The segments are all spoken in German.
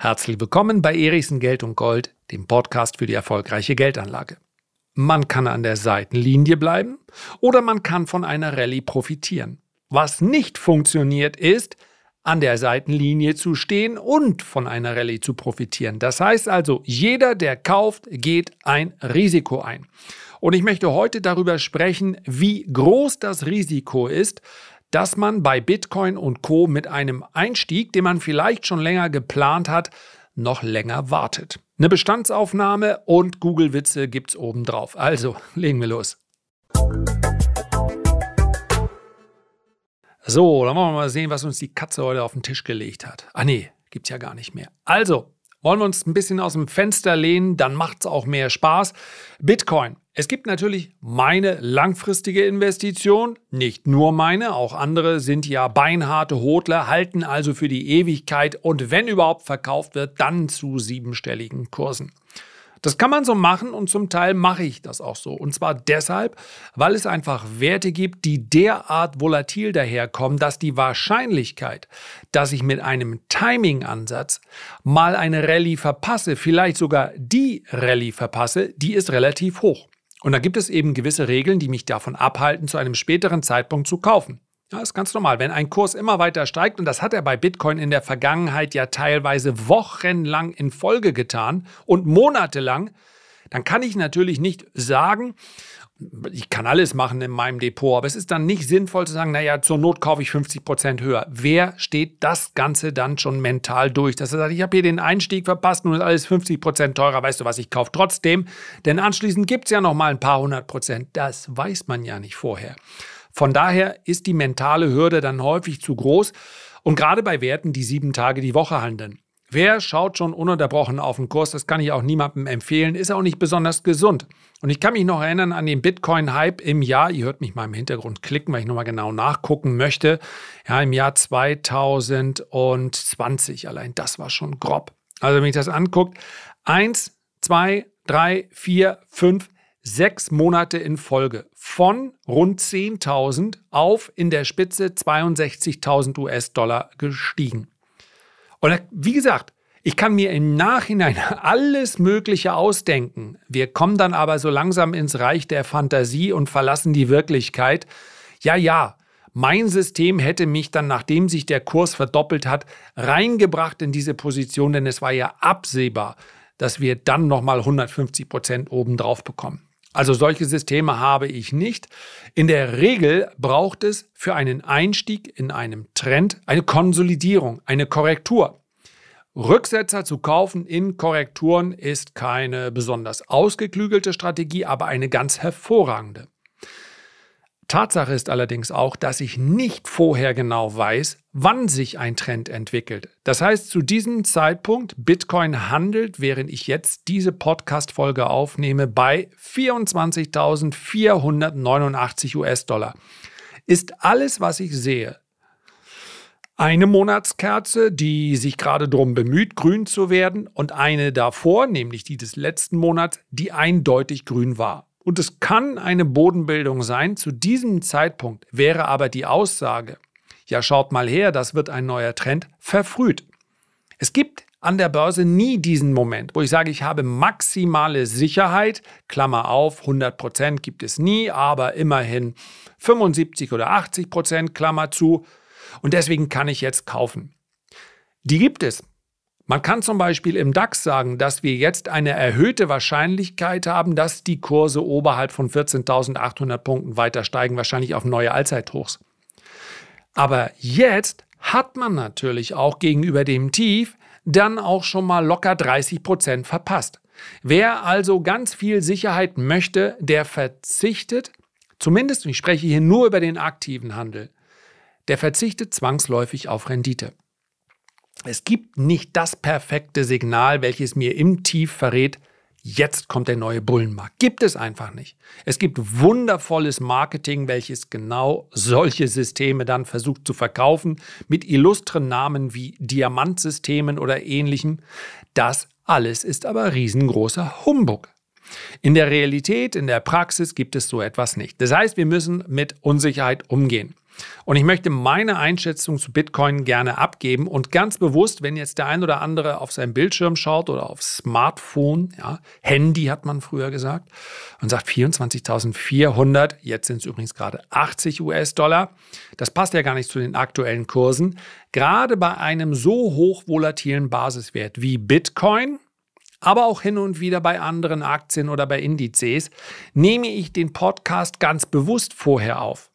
Herzlich willkommen bei Erichsen Geld und Gold, dem Podcast für die erfolgreiche Geldanlage. Man kann an der Seitenlinie bleiben oder man kann von einer Rallye profitieren. Was nicht funktioniert ist, an der Seitenlinie zu stehen und von einer Rallye zu profitieren. Das heißt also, jeder, der kauft, geht ein Risiko ein. Und ich möchte heute darüber sprechen, wie groß das Risiko ist, dass man bei Bitcoin und Co mit einem Einstieg, den man vielleicht schon länger geplant hat, noch länger wartet. Eine Bestandsaufnahme und Google-Witze gibt's obendrauf. Also, legen wir los. So, dann wollen wir mal sehen, was uns die Katze heute auf den Tisch gelegt hat. Ah nee, gibt's ja gar nicht mehr. Also, wollen wir uns ein bisschen aus dem Fenster lehnen, dann macht's auch mehr Spaß. Bitcoin es gibt natürlich meine langfristige Investition, nicht nur meine, auch andere sind ja beinharte Hodler, halten also für die Ewigkeit und wenn überhaupt verkauft wird, dann zu siebenstelligen Kursen. Das kann man so machen und zum Teil mache ich das auch so. Und zwar deshalb, weil es einfach Werte gibt, die derart volatil daherkommen, dass die Wahrscheinlichkeit, dass ich mit einem Timing-Ansatz mal eine Rallye verpasse, vielleicht sogar die Rallye verpasse, die ist relativ hoch. Und da gibt es eben gewisse Regeln, die mich davon abhalten, zu einem späteren Zeitpunkt zu kaufen. Ja, ist ganz normal. Wenn ein Kurs immer weiter steigt, und das hat er bei Bitcoin in der Vergangenheit ja teilweise wochenlang in Folge getan und monatelang, dann kann ich natürlich nicht sagen, ich kann alles machen in meinem Depot, aber es ist dann nicht sinnvoll zu sagen, naja, zur Not kaufe ich 50 Prozent höher. Wer steht das Ganze dann schon mental durch? Dass er sagt, ich habe hier den Einstieg verpasst, nun ist alles 50 Prozent teurer, weißt du was, ich kaufe trotzdem. Denn anschließend gibt es ja noch mal ein paar hundert Prozent. Das weiß man ja nicht vorher. Von daher ist die mentale Hürde dann häufig zu groß. Und gerade bei Werten, die sieben Tage die Woche handeln. Wer schaut schon ununterbrochen auf den Kurs? Das kann ich auch niemandem empfehlen. Ist auch nicht besonders gesund. Und ich kann mich noch erinnern an den Bitcoin-Hype im Jahr, ihr hört mich mal im Hintergrund klicken, weil ich nochmal genau nachgucken möchte. Ja, im Jahr 2020. Allein das war schon grob. Also, wenn ich das anguckt, eins, zwei, drei, vier, fünf, sechs Monate in Folge von rund 10.000 auf in der Spitze 62.000 US-Dollar gestiegen. Und wie gesagt, ich kann mir im Nachhinein alles Mögliche ausdenken. Wir kommen dann aber so langsam ins Reich der Fantasie und verlassen die Wirklichkeit. Ja, ja, mein System hätte mich dann, nachdem sich der Kurs verdoppelt hat, reingebracht in diese Position, denn es war ja absehbar, dass wir dann nochmal 150 Prozent obendrauf bekommen. Also solche Systeme habe ich nicht. In der Regel braucht es für einen Einstieg in einem Trend eine Konsolidierung, eine Korrektur. Rücksetzer zu kaufen in Korrekturen ist keine besonders ausgeklügelte Strategie, aber eine ganz hervorragende. Tatsache ist allerdings auch, dass ich nicht vorher genau weiß, wann sich ein Trend entwickelt. Das heißt, zu diesem Zeitpunkt Bitcoin handelt, während ich jetzt diese Podcast-Folge aufnehme, bei 24.489 US-Dollar. Ist alles, was ich sehe, eine Monatskerze, die sich gerade darum bemüht, grün zu werden, und eine davor, nämlich die des letzten Monats, die eindeutig grün war. Und es kann eine Bodenbildung sein. Zu diesem Zeitpunkt wäre aber die Aussage, ja schaut mal her, das wird ein neuer Trend, verfrüht. Es gibt an der Börse nie diesen Moment, wo ich sage, ich habe maximale Sicherheit, Klammer auf, 100 Prozent gibt es nie, aber immerhin 75 oder 80 Prozent, Klammer zu. Und deswegen kann ich jetzt kaufen. Die gibt es. Man kann zum Beispiel im DAX sagen, dass wir jetzt eine erhöhte Wahrscheinlichkeit haben, dass die Kurse oberhalb von 14.800 Punkten weiter steigen, wahrscheinlich auf neue Allzeithochs. Aber jetzt hat man natürlich auch gegenüber dem Tief dann auch schon mal locker 30 Prozent verpasst. Wer also ganz viel Sicherheit möchte, der verzichtet, zumindest, ich spreche hier nur über den aktiven Handel, der verzichtet zwangsläufig auf Rendite. Es gibt nicht das perfekte Signal, welches mir im Tief verrät, jetzt kommt der neue Bullenmarkt. Gibt es einfach nicht. Es gibt wundervolles Marketing, welches genau solche Systeme dann versucht zu verkaufen, mit illustren Namen wie Diamantsystemen oder ähnlichem. Das alles ist aber riesengroßer Humbug. In der Realität, in der Praxis gibt es so etwas nicht. Das heißt, wir müssen mit Unsicherheit umgehen. Und ich möchte meine Einschätzung zu Bitcoin gerne abgeben und ganz bewusst, wenn jetzt der ein oder andere auf seinem Bildschirm schaut oder auf Smartphone, ja, Handy hat man früher gesagt, und sagt 24.400, jetzt sind es übrigens gerade 80 US-Dollar. Das passt ja gar nicht zu den aktuellen Kursen. Gerade bei einem so hoch volatilen Basiswert wie Bitcoin, aber auch hin und wieder bei anderen Aktien oder bei Indizes, nehme ich den Podcast ganz bewusst vorher auf.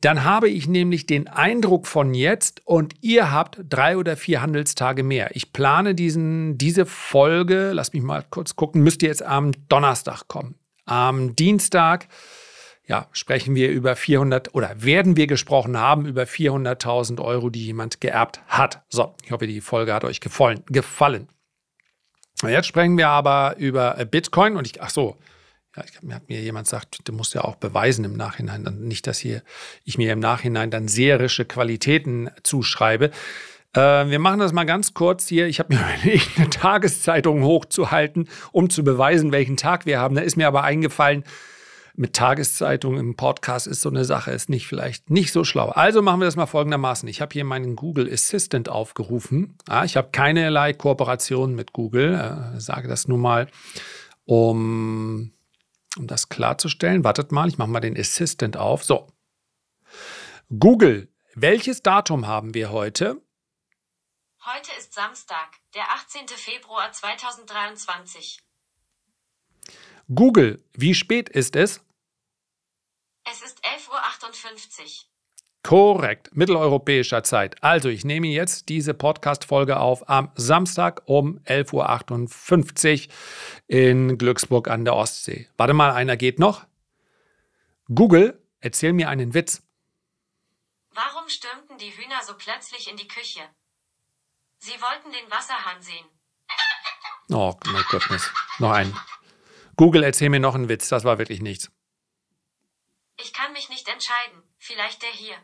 Dann habe ich nämlich den Eindruck von jetzt und ihr habt drei oder vier Handelstage mehr. Ich plane diesen, diese Folge, lass mich mal kurz gucken, müsste jetzt am Donnerstag kommen. Am Dienstag ja, sprechen wir über 400 oder werden wir gesprochen haben über 400.000 Euro, die jemand geerbt hat. So, ich hoffe, die Folge hat euch gefallen. gefallen. Jetzt sprechen wir aber über Bitcoin und ich, ach so, ja, ich, mir hat mir jemand gesagt, du musst ja auch beweisen im Nachhinein, dann nicht, dass hier ich mir im Nachhinein dann seherische Qualitäten zuschreibe. Äh, wir machen das mal ganz kurz hier. Ich habe mir überlegt, eine Tageszeitung hochzuhalten, um zu beweisen, welchen Tag wir haben. Da ist mir aber eingefallen, mit Tageszeitung im Podcast ist so eine Sache, ist nicht vielleicht nicht so schlau. Also machen wir das mal folgendermaßen. Ich habe hier meinen Google Assistant aufgerufen. Ich habe keinerlei Kooperation mit Google, äh, sage das nur mal, um, um das klarzustellen. Wartet mal, ich mache mal den Assistant auf. So. Google, welches Datum haben wir heute? Heute ist Samstag, der 18. Februar 2023. Google, wie spät ist es? Es ist 11.58 Uhr. Korrekt, mitteleuropäischer Zeit. Also, ich nehme jetzt diese Podcast-Folge auf am Samstag um 11.58 Uhr in Glücksburg an der Ostsee. Warte mal, einer geht noch. Google, erzähl mir einen Witz. Warum stürmten die Hühner so plötzlich in die Küche? Sie wollten den Wasserhahn sehen. Oh, mein Gott, noch einen. Google, erzähl mir noch einen Witz. Das war wirklich nichts. Ich kann mich nicht entscheiden. Vielleicht der hier.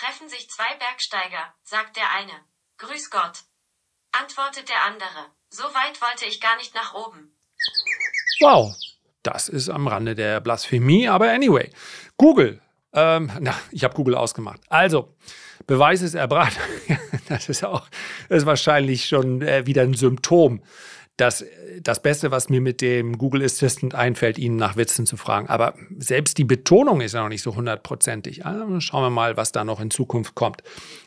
Treffen sich zwei Bergsteiger, sagt der eine. Grüß Gott. Antwortet der andere. So weit wollte ich gar nicht nach oben. Wow, das ist am Rande der Blasphemie, aber anyway. Google. Ähm, na, ich habe Google ausgemacht. Also, Beweis ist erbracht. das ist auch, das ist wahrscheinlich schon äh, wieder ein Symptom das, das Beste, was mir mit dem Google Assistant einfällt, ihn nach Witzen zu fragen. Aber selbst die Betonung ist ja noch nicht so hundertprozentig. Also schauen wir mal, was da noch in Zukunft kommt.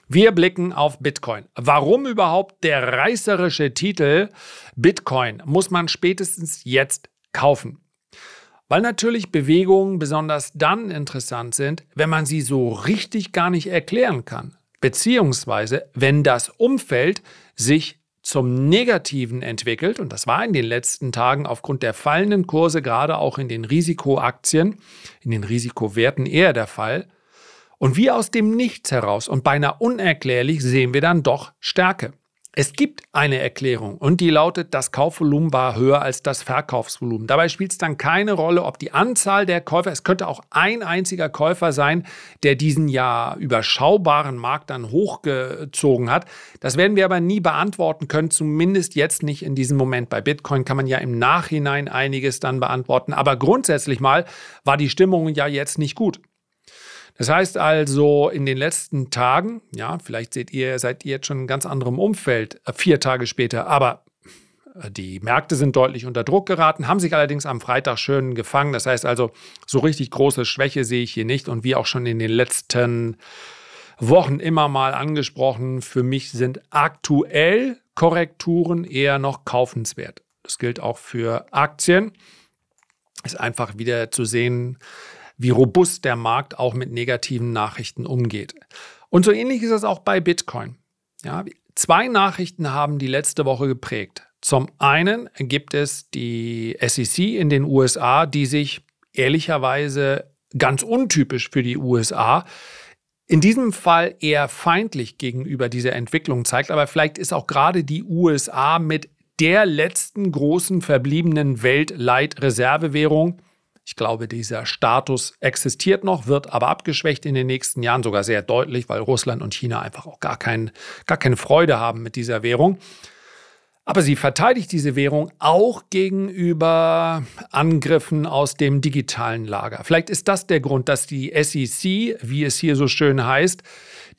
Wir blicken auf Bitcoin. Warum überhaupt der reißerische Titel Bitcoin muss man spätestens jetzt kaufen? Weil natürlich Bewegungen besonders dann interessant sind, wenn man sie so richtig gar nicht erklären kann. Beziehungsweise, wenn das Umfeld sich zum Negativen entwickelt, und das war in den letzten Tagen aufgrund der fallenden Kurse, gerade auch in den Risikoaktien, in den Risikowerten eher der Fall. Und wie aus dem Nichts heraus und beinahe unerklärlich sehen wir dann doch Stärke. Es gibt eine Erklärung und die lautet, das Kaufvolumen war höher als das Verkaufsvolumen. Dabei spielt es dann keine Rolle, ob die Anzahl der Käufer, es könnte auch ein einziger Käufer sein, der diesen ja überschaubaren Markt dann hochgezogen hat. Das werden wir aber nie beantworten können, zumindest jetzt nicht in diesem Moment. Bei Bitcoin kann man ja im Nachhinein einiges dann beantworten, aber grundsätzlich mal war die Stimmung ja jetzt nicht gut. Das heißt also, in den letzten Tagen, ja, vielleicht seht ihr, seid ihr jetzt schon in ganz anderem Umfeld, äh, vier Tage später, aber äh, die Märkte sind deutlich unter Druck geraten, haben sich allerdings am Freitag schön gefangen. Das heißt also, so richtig große Schwäche sehe ich hier nicht. Und wie auch schon in den letzten Wochen immer mal angesprochen, für mich sind aktuell Korrekturen eher noch kaufenswert. Das gilt auch für Aktien. Ist einfach wieder zu sehen, wie robust der Markt auch mit negativen Nachrichten umgeht. Und so ähnlich ist es auch bei Bitcoin. Ja, zwei Nachrichten haben die letzte Woche geprägt. Zum einen gibt es die SEC in den USA, die sich ehrlicherweise ganz untypisch für die USA in diesem Fall eher feindlich gegenüber dieser Entwicklung zeigt. Aber vielleicht ist auch gerade die USA mit der letzten großen verbliebenen Weltleitreservewährung ich glaube, dieser Status existiert noch, wird aber abgeschwächt in den nächsten Jahren, sogar sehr deutlich, weil Russland und China einfach auch gar, kein, gar keine Freude haben mit dieser Währung. Aber sie verteidigt diese Währung auch gegenüber Angriffen aus dem digitalen Lager. Vielleicht ist das der Grund, dass die SEC, wie es hier so schön heißt,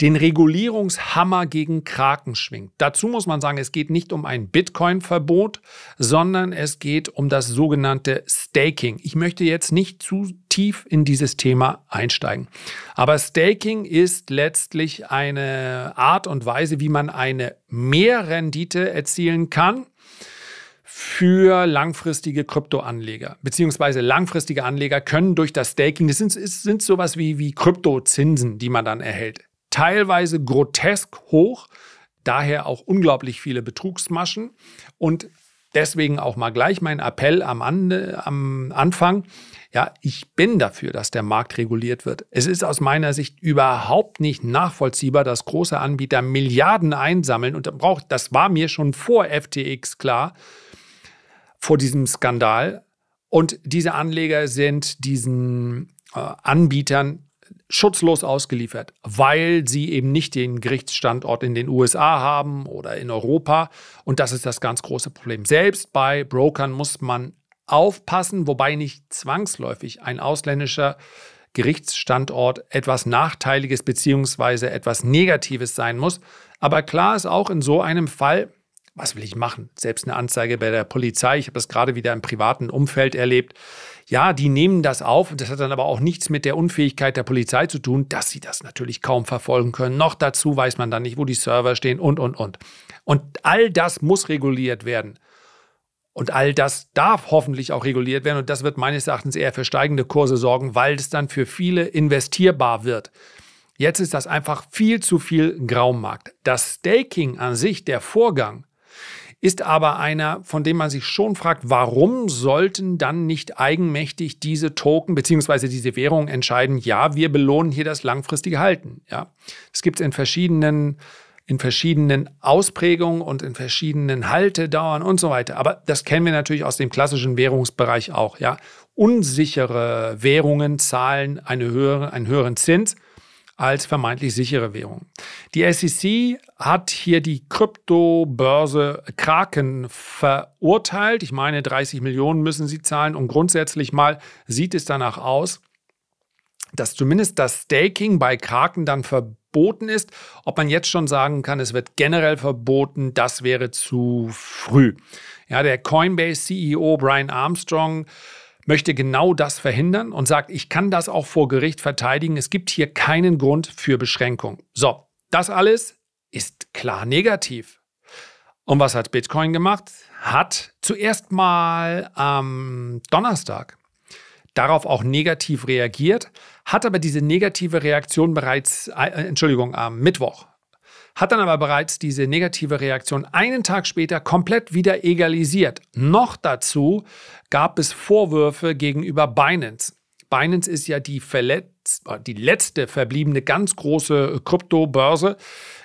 den Regulierungshammer gegen Kraken schwingt. Dazu muss man sagen, es geht nicht um ein Bitcoin-Verbot, sondern es geht um das sogenannte Staking. Ich möchte jetzt nicht zu tief in dieses Thema einsteigen. Aber Staking ist letztlich eine Art und Weise, wie man eine Mehrrendite erzielen kann für langfristige Kryptoanleger. Beziehungsweise langfristige Anleger können durch das Staking, das sind, sind sowas wie, wie Kryptozinsen, die man dann erhält teilweise grotesk hoch, daher auch unglaublich viele Betrugsmaschen und deswegen auch mal gleich mein Appell am, am Anfang. Ja, ich bin dafür, dass der Markt reguliert wird. Es ist aus meiner Sicht überhaupt nicht nachvollziehbar, dass große Anbieter Milliarden einsammeln und das war mir schon vor FTX klar, vor diesem Skandal. Und diese Anleger sind diesen äh, Anbietern schutzlos ausgeliefert, weil sie eben nicht den Gerichtsstandort in den USA haben oder in Europa. Und das ist das ganz große Problem. Selbst bei Brokern muss man aufpassen, wobei nicht zwangsläufig ein ausländischer Gerichtsstandort etwas Nachteiliges bzw. etwas Negatives sein muss. Aber klar ist auch in so einem Fall, was will ich machen? Selbst eine Anzeige bei der Polizei, ich habe das gerade wieder im privaten Umfeld erlebt, ja, die nehmen das auf und das hat dann aber auch nichts mit der Unfähigkeit der Polizei zu tun, dass sie das natürlich kaum verfolgen können. Noch dazu weiß man dann nicht, wo die Server stehen und, und, und. Und all das muss reguliert werden. Und all das darf hoffentlich auch reguliert werden und das wird meines Erachtens eher für steigende Kurse sorgen, weil es dann für viele investierbar wird. Jetzt ist das einfach viel zu viel Graumarkt. Das Staking an sich, der Vorgang, ist aber einer, von dem man sich schon fragt, warum sollten dann nicht eigenmächtig diese Token bzw. diese Währung entscheiden, ja, wir belohnen hier das langfristige Halten. Ja, es gibt es in verschiedenen in verschiedenen Ausprägungen und in verschiedenen Haltedauern und so weiter. Aber das kennen wir natürlich aus dem klassischen Währungsbereich auch. Ja, unsichere Währungen zahlen eine höhere, einen höheren Zins als vermeintlich sichere Währung. Die SEC hat hier die Kryptobörse Kraken verurteilt. Ich meine, 30 Millionen müssen sie zahlen und grundsätzlich mal sieht es danach aus, dass zumindest das Staking bei Kraken dann verboten ist. Ob man jetzt schon sagen kann, es wird generell verboten, das wäre zu früh. Ja, der Coinbase CEO Brian Armstrong möchte genau das verhindern und sagt, ich kann das auch vor Gericht verteidigen. Es gibt hier keinen Grund für Beschränkung. So, das alles ist klar negativ. Und was hat Bitcoin gemacht? Hat zuerst mal am Donnerstag darauf auch negativ reagiert, hat aber diese negative Reaktion bereits, äh, Entschuldigung, am Mittwoch hat dann aber bereits diese negative Reaktion einen Tag später komplett wieder egalisiert. Noch dazu gab es Vorwürfe gegenüber Binance. Binance ist ja die, verletzt, die letzte verbliebene ganz große Kryptobörse.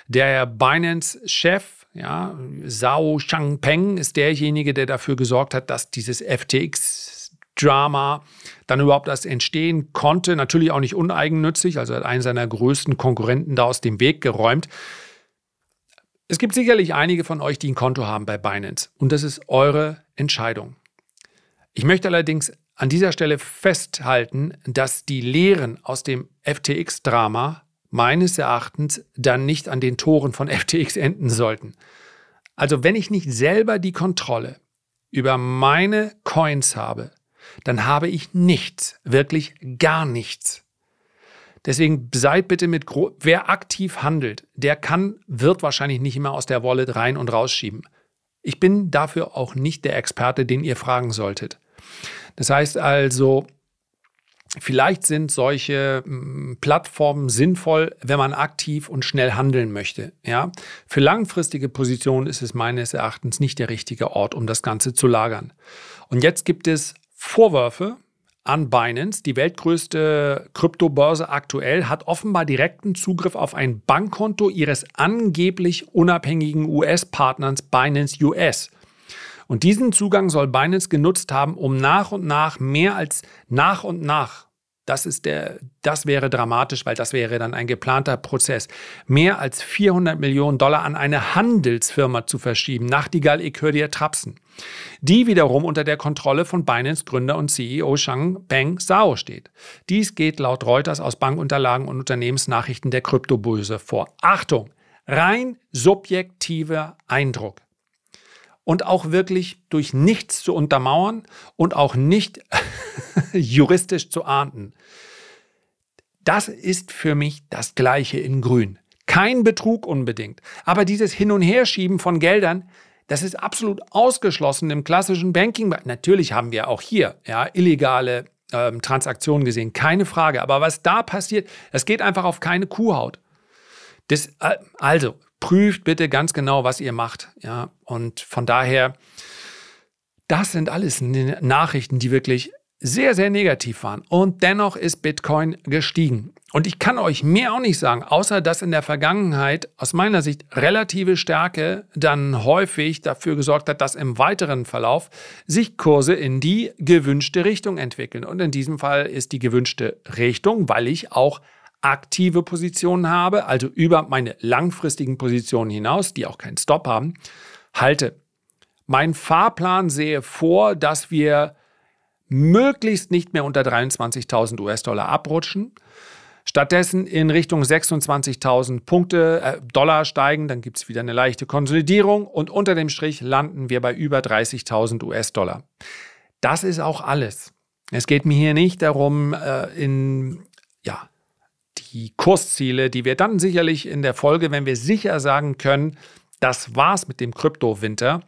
Der Binance-Chef, ja, Zhao Changpeng, ist derjenige, der dafür gesorgt hat, dass dieses FTX Drama dann überhaupt erst entstehen konnte. Natürlich auch nicht uneigennützig, also hat einen seiner größten Konkurrenten da aus dem Weg geräumt. Es gibt sicherlich einige von euch, die ein Konto haben bei Binance und das ist eure Entscheidung. Ich möchte allerdings an dieser Stelle festhalten, dass die Lehren aus dem FTX-Drama meines Erachtens dann nicht an den Toren von FTX enden sollten. Also wenn ich nicht selber die Kontrolle über meine Coins habe, dann habe ich nichts, wirklich gar nichts. Deswegen seid bitte mit, wer aktiv handelt, der kann, wird wahrscheinlich nicht immer aus der Wallet rein und rausschieben. Ich bin dafür auch nicht der Experte, den ihr fragen solltet. Das heißt also, vielleicht sind solche hm, Plattformen sinnvoll, wenn man aktiv und schnell handeln möchte. Ja? Für langfristige Positionen ist es meines Erachtens nicht der richtige Ort, um das Ganze zu lagern. Und jetzt gibt es Vorwürfe an Binance, die weltgrößte Kryptobörse aktuell, hat offenbar direkten Zugriff auf ein Bankkonto ihres angeblich unabhängigen US-Partners Binance US. Und diesen Zugang soll Binance genutzt haben, um nach und nach mehr als nach und nach Das, ist der, das wäre dramatisch, weil das wäre dann ein geplanter Prozess. Mehr als 400 Millionen Dollar an eine Handelsfirma zu verschieben, Nachtigall Ecodia Trapsen, die wiederum unter der Kontrolle von Binance Gründer und CEO Shang Peng Sao steht. Dies geht laut Reuters aus Bankunterlagen und Unternehmensnachrichten der Kryptobörse vor. Achtung, rein subjektiver Eindruck und auch wirklich durch nichts zu untermauern und auch nicht juristisch zu ahnden. Das ist für mich das Gleiche in Grün. Kein Betrug unbedingt. Aber dieses Hin- und Herschieben von Geldern, das ist absolut ausgeschlossen im klassischen Banking. Natürlich haben wir auch hier ja, illegale ähm, Transaktionen gesehen, keine Frage. Aber was da passiert, das geht einfach auf keine Kuhhaut. Das, äh, also, prüft bitte ganz genau, was ihr macht. Ja, und von daher, das sind alles Nachrichten, die wirklich sehr, sehr negativ waren. Und dennoch ist Bitcoin gestiegen. Und ich kann euch mehr auch nicht sagen, außer dass in der Vergangenheit aus meiner Sicht relative Stärke dann häufig dafür gesorgt hat, dass im weiteren Verlauf sich Kurse in die gewünschte Richtung entwickeln. Und in diesem Fall ist die gewünschte Richtung, weil ich auch aktive Positionen habe, also über meine langfristigen Positionen hinaus, die auch keinen Stop haben, halte. Mein Fahrplan sehe vor, dass wir möglichst nicht mehr unter 23.000 US-Dollar abrutschen, stattdessen in Richtung 26.000 Punkte äh, Dollar steigen, dann gibt es wieder eine leichte Konsolidierung und unter dem Strich landen wir bei über 30.000 US-Dollar. Das ist auch alles. Es geht mir hier nicht darum, äh, in ja, die Kursziele, die wir dann sicherlich in der Folge, wenn wir sicher sagen können, das war's mit dem Kryptowinter,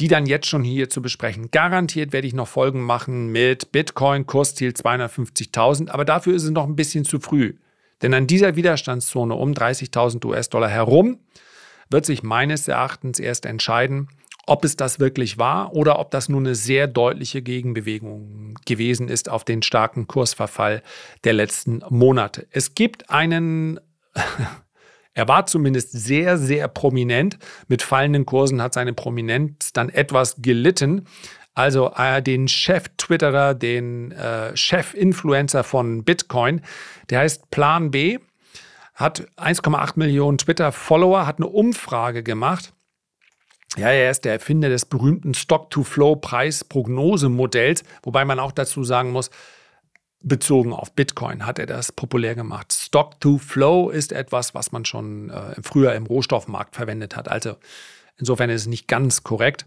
die dann jetzt schon hier zu besprechen. Garantiert werde ich noch Folgen machen mit Bitcoin, Kursziel 250.000, aber dafür ist es noch ein bisschen zu früh. Denn an dieser Widerstandszone um 30.000 US-Dollar herum wird sich meines Erachtens erst entscheiden, ob es das wirklich war oder ob das nur eine sehr deutliche Gegenbewegung gewesen ist auf den starken Kursverfall der letzten Monate. Es gibt einen, er war zumindest sehr, sehr prominent. Mit fallenden Kursen hat seine Prominenz dann etwas gelitten. Also äh, den Chef-Twitterer, den äh, Chef-Influencer von Bitcoin, der heißt Plan B, hat 1,8 Millionen Twitter-Follower, hat eine Umfrage gemacht ja, er ist der Erfinder des berühmten Stock-to-Flow-Preis-Prognosemodells, wobei man auch dazu sagen muss, bezogen auf Bitcoin hat er das populär gemacht. Stock-to-Flow ist etwas, was man schon äh, früher im Rohstoffmarkt verwendet hat. Also insofern ist es nicht ganz korrekt.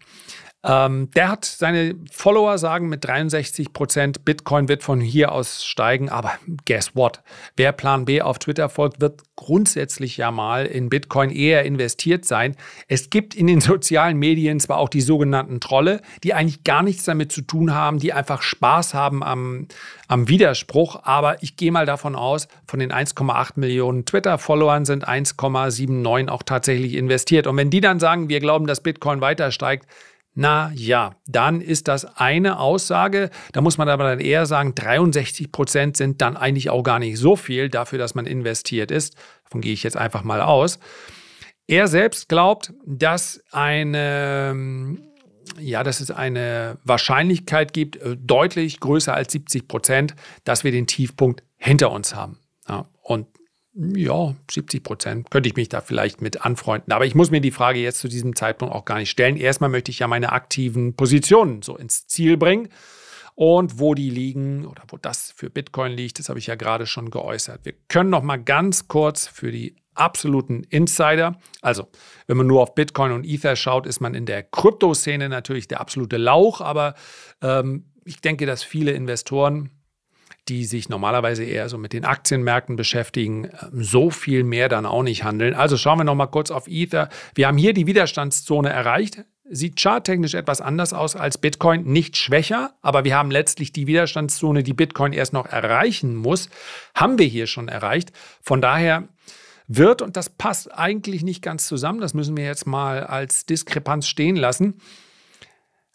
Ähm, der hat seine Follower sagen mit 63 Prozent, Bitcoin wird von hier aus steigen. Aber guess what? Wer Plan B auf Twitter folgt, wird grundsätzlich ja mal in Bitcoin eher investiert sein. Es gibt in den sozialen Medien zwar auch die sogenannten Trolle, die eigentlich gar nichts damit zu tun haben, die einfach Spaß haben am, am Widerspruch. Aber ich gehe mal davon aus, von den 1,8 Millionen Twitter-Followern sind 1,79 auch tatsächlich investiert. Und wenn die dann sagen, wir glauben, dass Bitcoin weiter steigt, na ja, dann ist das eine Aussage. Da muss man aber dann eher sagen, 63 Prozent sind dann eigentlich auch gar nicht so viel dafür, dass man investiert ist. Davon gehe ich jetzt einfach mal aus. Er selbst glaubt, dass eine, ja, dass es eine Wahrscheinlichkeit gibt, äh, deutlich größer als 70 Prozent, dass wir den Tiefpunkt hinter uns haben. Ja, und ja, 70 Prozent könnte ich mich da vielleicht mit anfreunden. Aber ich muss mir die Frage jetzt zu diesem Zeitpunkt auch gar nicht stellen. Erstmal möchte ich ja meine aktiven Positionen so ins Ziel bringen. Und wo die liegen oder wo das für Bitcoin liegt, das habe ich ja gerade schon geäußert. Wir können noch mal ganz kurz für die absoluten Insider. Also, wenn man nur auf Bitcoin und Ether schaut, ist man in der Kryptoszene natürlich der absolute Lauch. Aber ähm, ich denke, dass viele Investoren die sich normalerweise eher so mit den Aktienmärkten beschäftigen, ähm, so viel mehr dann auch nicht handeln. Also schauen wir noch mal kurz auf Ether. Wir haben hier die Widerstandszone erreicht. Sieht charttechnisch etwas anders aus als Bitcoin, nicht schwächer, aber wir haben letztlich die Widerstandszone, die Bitcoin erst noch erreichen muss, haben wir hier schon erreicht. Von daher wird, und das passt eigentlich nicht ganz zusammen, das müssen wir jetzt mal als Diskrepanz stehen lassen,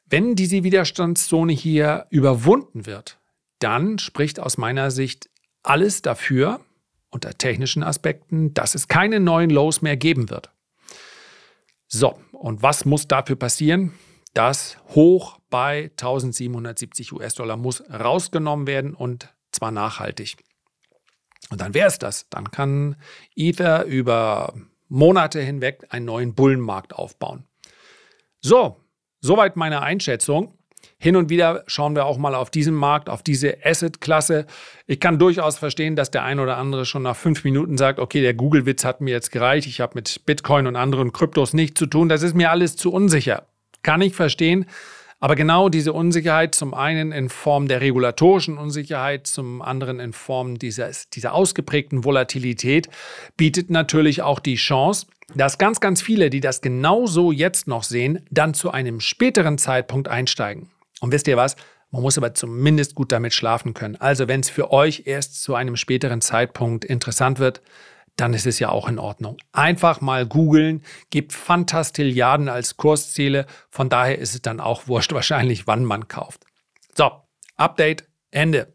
wenn diese Widerstandszone hier überwunden wird, dann spricht aus meiner Sicht alles dafür, unter technischen Aspekten, dass es keine neuen Lows mehr geben wird. So, und was muss dafür passieren? Das Hoch bei 1770 US-Dollar muss rausgenommen werden und zwar nachhaltig. Und dann wäre es das. Dann kann Ether über Monate hinweg einen neuen Bullenmarkt aufbauen. So, soweit meine Einschätzung. Hin und wieder schauen wir auch mal auf diesen Markt, auf diese Asset-Klasse. Ich kann durchaus verstehen, dass der ein oder andere schon nach fünf Minuten sagt, okay, der Google-Witz hat mir jetzt gereicht, ich habe mit Bitcoin und anderen Kryptos nichts zu tun, das ist mir alles zu unsicher. Kann ich verstehen. Aber genau diese Unsicherheit, zum einen in Form der regulatorischen Unsicherheit, zum anderen in Form dieses, dieser ausgeprägten Volatilität, bietet natürlich auch die Chance, dass ganz, ganz viele, die das genauso jetzt noch sehen, dann zu einem späteren Zeitpunkt einsteigen. Und wisst ihr was? Man muss aber zumindest gut damit schlafen können. Also wenn es für euch erst zu einem späteren Zeitpunkt interessant wird, dann ist es ja auch in Ordnung. Einfach mal googeln, gibt Fantastilliarden als Kursziele. Von daher ist es dann auch wurscht wahrscheinlich, wann man kauft. So, Update, Ende.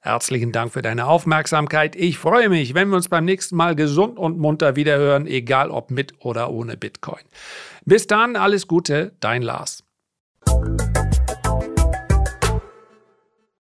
Herzlichen Dank für deine Aufmerksamkeit. Ich freue mich, wenn wir uns beim nächsten Mal gesund und munter wiederhören, egal ob mit oder ohne Bitcoin. Bis dann, alles Gute, dein Lars.